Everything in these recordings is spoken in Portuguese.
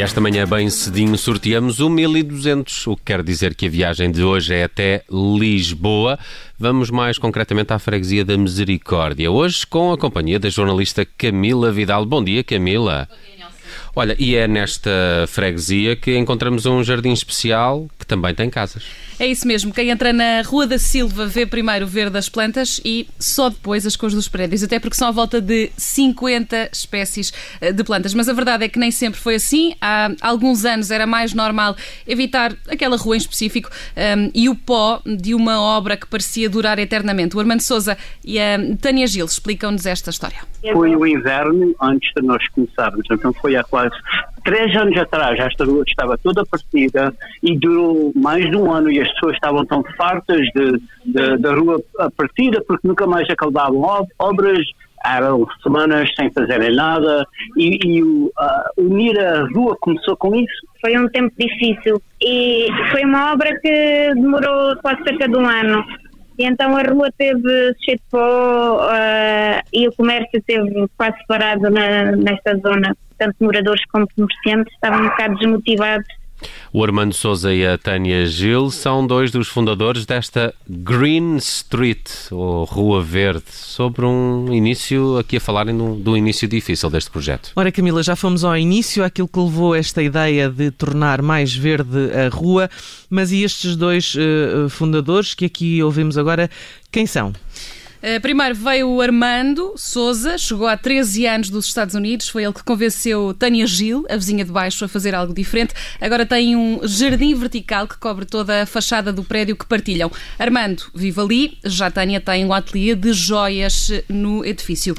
E esta manhã, bem cedinho, sorteamos o 1200, o que quer dizer que a viagem de hoje é até Lisboa. Vamos mais concretamente à freguesia da Misericórdia. Hoje com a companhia da jornalista Camila Vidal. Bom dia, Camila. Bom dia. Olha, e é nesta freguesia que encontramos um jardim especial que também tem casas. É isso mesmo. Quem entra na Rua da Silva vê primeiro o verde das plantas e só depois as cores dos prédios, até porque são à volta de 50 espécies eh, de plantas. Mas a verdade é que nem sempre foi assim. Há alguns anos era mais normal evitar aquela rua em específico um, ehm, e o pó de uma obra que parecia durar eternamente. O Armando Souza e a Tânia Gil explicam-nos esta história. Foi o inverno antes de nós começarmos, então foi há quase três anos atrás. Esta rua estava toda partida e durou mais de um ano e as pessoas estavam tão fartas de, da rua partida porque nunca mais acabavam obras, eram semanas sem fazerem nada e, e uh, unir a rua começou com isso. Foi um tempo difícil e foi uma obra que demorou quase cerca de um ano. E então a rua teve cheio de pó uh, e o comércio esteve quase parado na, nesta zona. Tanto moradores como comerciantes estavam um bocado desmotivados o Armando Souza e a Tânia Gil são dois dos fundadores desta Green Street, ou Rua Verde, sobre um início, aqui a falarem do, do início difícil deste projeto. Ora, Camila, já fomos ao início, aquilo que levou esta ideia de tornar mais verde a rua, mas e estes dois uh, fundadores que aqui ouvimos agora, quem são? Uh, primeiro veio o Armando Souza, chegou há 13 anos dos Estados Unidos, foi ele que convenceu Tânia Gil, a vizinha de baixo, a fazer algo diferente. Agora tem um jardim vertical que cobre toda a fachada do prédio que partilham. Armando vive ali, já Tânia tem um ateliê de joias no edifício.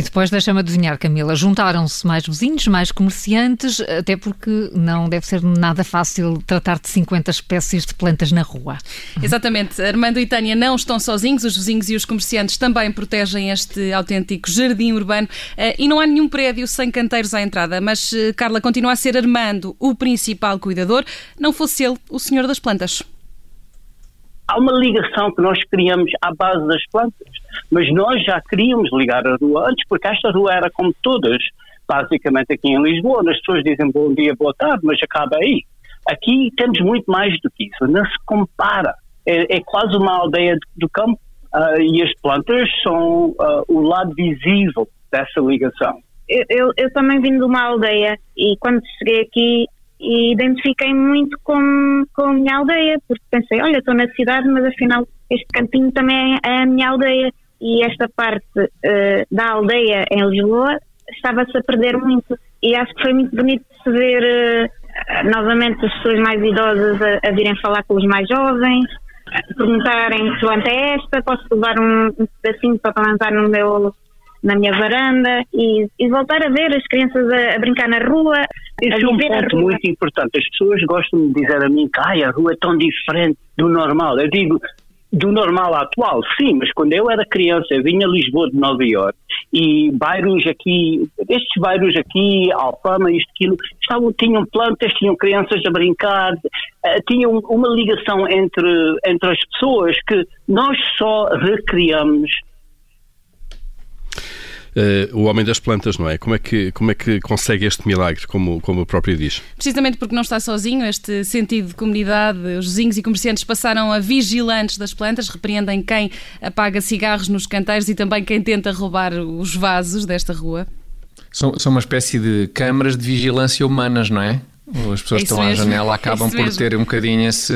Depois deixa-me adivinhar, Camila, juntaram-se mais vizinhos, mais comerciantes, até porque não deve ser nada fácil tratar de 50 espécies de plantas na rua. Exatamente. Armando e Tânia não estão sozinhos, os vizinhos e os comerciantes também protegem este autêntico jardim urbano eh, e não há nenhum prédio sem canteiros à entrada. Mas, eh, Carla, continua a ser Armando o principal cuidador, não fosse ele o senhor das plantas há uma ligação que nós criamos à base das plantas, mas nós já queríamos ligar a rua antes, porque esta rua era como todas, basicamente aqui em Lisboa, as pessoas dizem bom dia, boa tarde, mas acaba aí. Aqui temos muito mais do que isso, não se compara. É, é quase uma aldeia do campo uh, e as plantas são uh, o lado visível dessa ligação. Eu, eu, eu também vim de uma aldeia e quando cheguei aqui identifiquei muito com, com a minha aldeia, porque pensei, olha, estou na cidade, mas afinal este cantinho também é a minha aldeia. E esta parte uh, da aldeia em Lisboa estava-se a perder muito. E acho que foi muito bonito se ver uh, novamente as pessoas mais idosas a, a, virem falar com os mais jovens, perguntarem que planta é esta, posso levar um, um pedacinho para plantar no meu na minha varanda e, e voltar a ver as crianças a, a brincar na rua. Esse é um ponto muito importante. As pessoas gostam de dizer a mim que Ai, a rua é tão diferente do normal. Eu digo, do normal atual, sim, mas quando eu era criança, eu vinha a Lisboa de Nova Iorque e bairros aqui, estes bairros aqui, Alfama, isto, aquilo, estavam, tinham plantas, tinham crianças a brincar, uh, tinham uma ligação entre, entre as pessoas que nós só recriamos uh, o homem das plantas, não é? Como é que, como é que consegue este milagre, como, como o próprio diz? Precisamente porque não está sozinho, este sentido de comunidade, os vizinhos e comerciantes passaram a vigilantes das plantas, repreendem quem apaga cigarros nos canteiros e também quem tenta roubar os vasos desta rua. São, são uma espécie de câmaras de vigilância humanas, não é? As pessoas é que estão mesmo. à janela acabam é por mesmo. ter um bocadinho esse,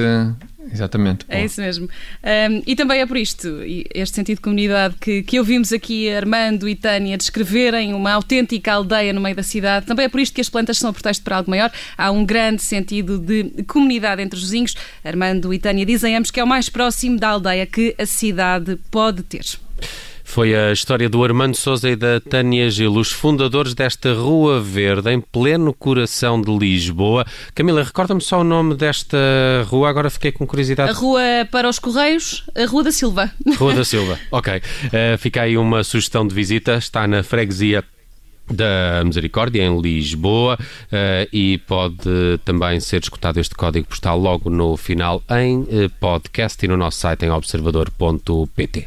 Exatamente. É isso mesmo. Um, e também é por isto, este sentido de comunidade, que, que ouvimos aqui Armando e Tânia descreverem uma autêntica aldeia no meio da cidade. Também é por isto que as plantas são a pretexto para algo maior. Há um grande sentido de comunidade entre os vizinhos. Armando e Tânia dizem ambos que é o mais próximo da aldeia que a cidade pode ter. Foi a história do Armando Souza e da Tânia Gil, os fundadores desta Rua Verde, em pleno coração de Lisboa. Camila, recorda-me só o nome desta rua, agora fiquei com curiosidade. A Rua para os Correios, a Rua da Silva. Rua da Silva, ok. Uh, fica aí uma sugestão de visita, está na freguesia da Misericórdia em Lisboa uh, e pode também ser escutado este código postal logo no final em uh, podcast e no nosso site em observador.pt.